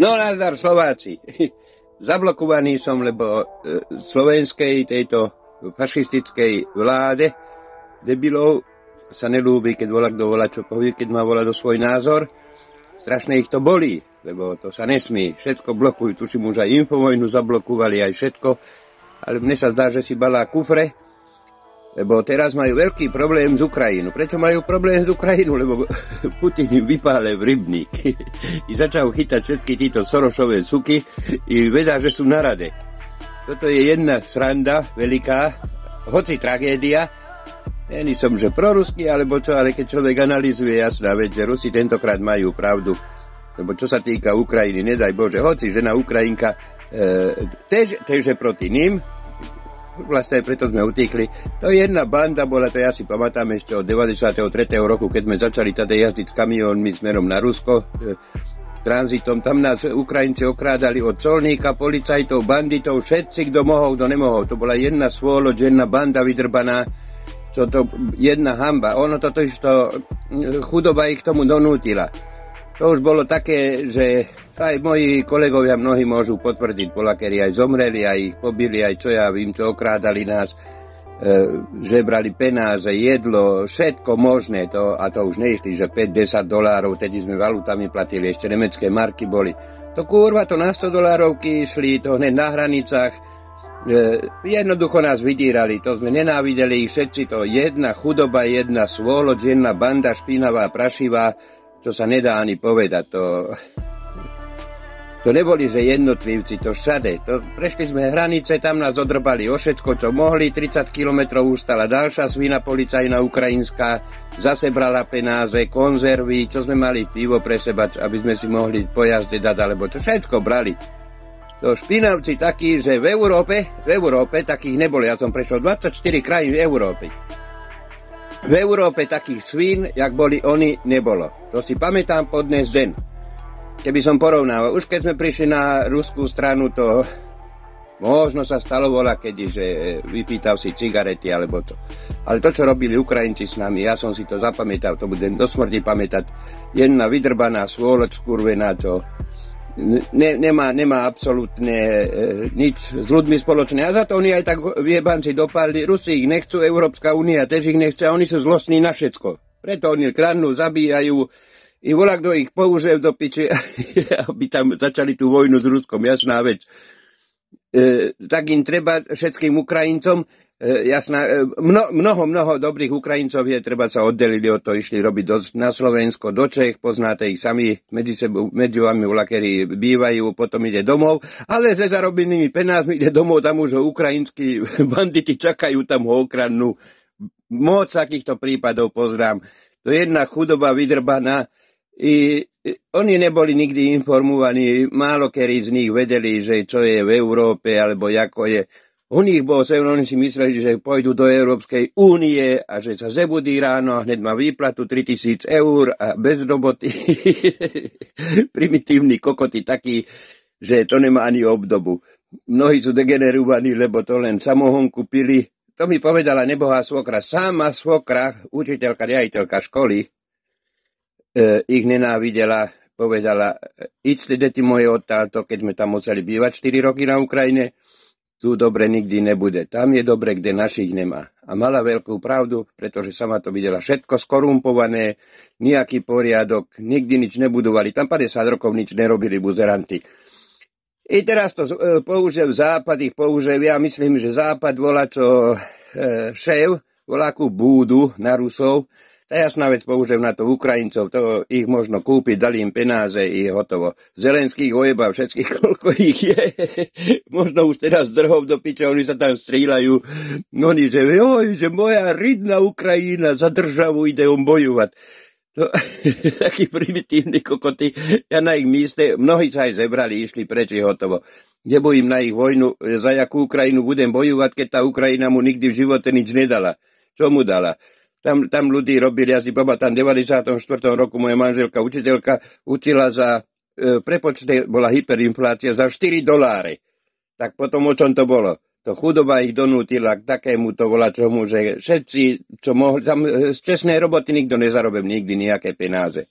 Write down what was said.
No nazdar Slováci. Zablokovaný som, lebo e, slovenskej tejto fašistickej vláde debilov sa nelúbi, keď volá kto volá, čo povie, keď má volá do svoj názor. Strašne ich to bolí, lebo to sa nesmí. Všetko blokujú, tuším už aj infovojnu zablokovali, aj všetko. Ale mne sa zdá, že si balá kufre, lebo teraz majú veľký problém z Ukrajinu. Prečo majú problém z Ukrajinu? Lebo Putin im v rybník. I začal chytať všetky títo Sorošové suky i vedá, že sú na rade. Toto je jedna sranda veľká, hoci tragédia. Není som, že proruský, alebo čo, ale keď človek analizuje, jasná vec, že Rusi tentokrát majú pravdu. Lebo čo sa týka Ukrajiny, nedaj Bože, hoci žena Ukrajinka e, tež, tež proti ním, vlastne aj preto sme utíkli. To je jedna banda bola, to ja si pamätám ešte od 93. roku, keď sme začali tady jazdiť s kamiónmi smerom na Rusko, e, tranzitom. Tam nás Ukrajinci okrádali od colníka, policajtov, banditov, všetci, kto mohol, kto nemohol. To bola jedna svolo, jedna banda vydrbaná, čo to jedna hamba. Ono to to chudoba ich k tomu donútila. To už bolo také, že aj moji kolegovia mnohí môžu potvrdiť, polakery aj zomreli, aj ich pobili, aj čo ja vím, čo okrádali nás, e, žebrali penáze, jedlo, všetko možné, to, a to už neišli, že 5-10 dolárov, tedy sme valutami platili, ešte nemecké marky boli. To kurva, to na 100 dolárovky išli, to hneď na hranicách, e, jednoducho nás vydírali, to sme nenávideli ich všetci, to jedna chudoba, jedna svoloč, jedna banda špinavá, prašivá, čo sa nedá ani povedať, to to neboli, že jednotlivci, to všade. To, prešli sme hranice, tam nás odrbali o všetko, čo mohli. 30 kilometrov ustala ďalšia svina policajná ukrajinská, zase brala penáze, konzervy, čo sme mali pivo pre seba, aby sme si mohli pojazde dať, alebo čo všetko brali. To špinavci takí, že v Európe, v Európe takých neboli. Ja som prešiel 24 krajín v Európe. V Európe takých svín, jak boli oni, nebolo. To si pamätám pod dnes deň keby som porovnával. Už keď sme prišli na ruskú stranu, to možno sa stalo vola, kedy, že vypýtal si cigarety alebo to. Ale to, čo robili Ukrajinci s nami, ja som si to zapamätal, to budem do smrti pamätať. Jedna vydrbaná svôloč skurvená, čo ne, nemá, nemá absolútne e, nič s ľuďmi spoločné. A za to oni aj tak viebanci dopadli. Rusi ich nechcú, Európska únia tiež ich nechce a oni sú zlostní na všetko. Preto oni kradnú, zabíjajú, i volá, kto ich použil do piče, aby tam začali tú vojnu s Ruskom, jasná vec. E, tak im treba všetkým Ukrajincom, jasná, e, mno, mnoho, mnoho dobrých Ukrajincov je, treba sa oddelili od toho, išli robiť do, na Slovensko, do Čech, poznáte ich sami, medzi, sebou, medzi vami vlakery bývajú, potom ide domov, ale že zarobenými penázmi ide domov, tam už ho ukrajinskí banditi čakajú, tam ho okradnú. Moc takýchto prípadov poznám. To je jedna chudoba vydrbaná, i oni neboli nikdy informovaní, málo kedy z nich vedeli, že čo je v Európe, alebo ako je. Nich bol sem, oni si mysleli, že pôjdu do Európskej únie a že sa zebudí ráno a hneď má výplatu 3000 eur a bez roboty. Primitívni kokoti takí, že to nemá ani obdobu. Mnohí sú degenerovaní, lebo to len samohonku pili. To mi povedala nebohá svokra. Sama svokra, učiteľka, riaditeľka školy, e, ich nenávidela, povedala, íďte deti moje odtáto, keď sme tam museli bývať 4 roky na Ukrajine, tu dobre nikdy nebude. Tam je dobre, kde našich nemá. A mala veľkú pravdu, pretože sama to videla všetko skorumpované, nejaký poriadok, nikdy nič nebudovali. Tam 50 rokov nič nerobili buzeranti. I teraz to e, použil Západ, ich použil, ja myslím, že Západ volá čo e, šéf, volá búdu na Rusov, tá jasná vec, použijem na to Ukrajincov, to ich možno kúpiť, dali im penáze i hotovo. Zelenských ojeba, všetkých, koľko ich je. možno už teraz drhov do piče, oni sa tam stríľajú. Oni, že, oj, že moja ridná Ukrajina za državu ide on bojovať. To, takí primitívni kokoty. Ja na ich míste, mnohí sa aj zebrali, išli preč, hotovo. Nebojím na ich vojnu, za jakú Ukrajinu budem bojovať, keď tá Ukrajina mu nikdy v živote nič nedala. Čo mu dala? Tam, tam ľudí robili, ja si pamätám, v 94. roku moja manželka, učiteľka, učila za, e, prepočte, bola hyperinflácia, za 4 doláre. Tak potom o čom to bolo? To chudoba ich donútila k takému to volá čomu, že všetci, čo mohli, tam e, z čestnej roboty nikto nezarobím nikdy nejaké penáze.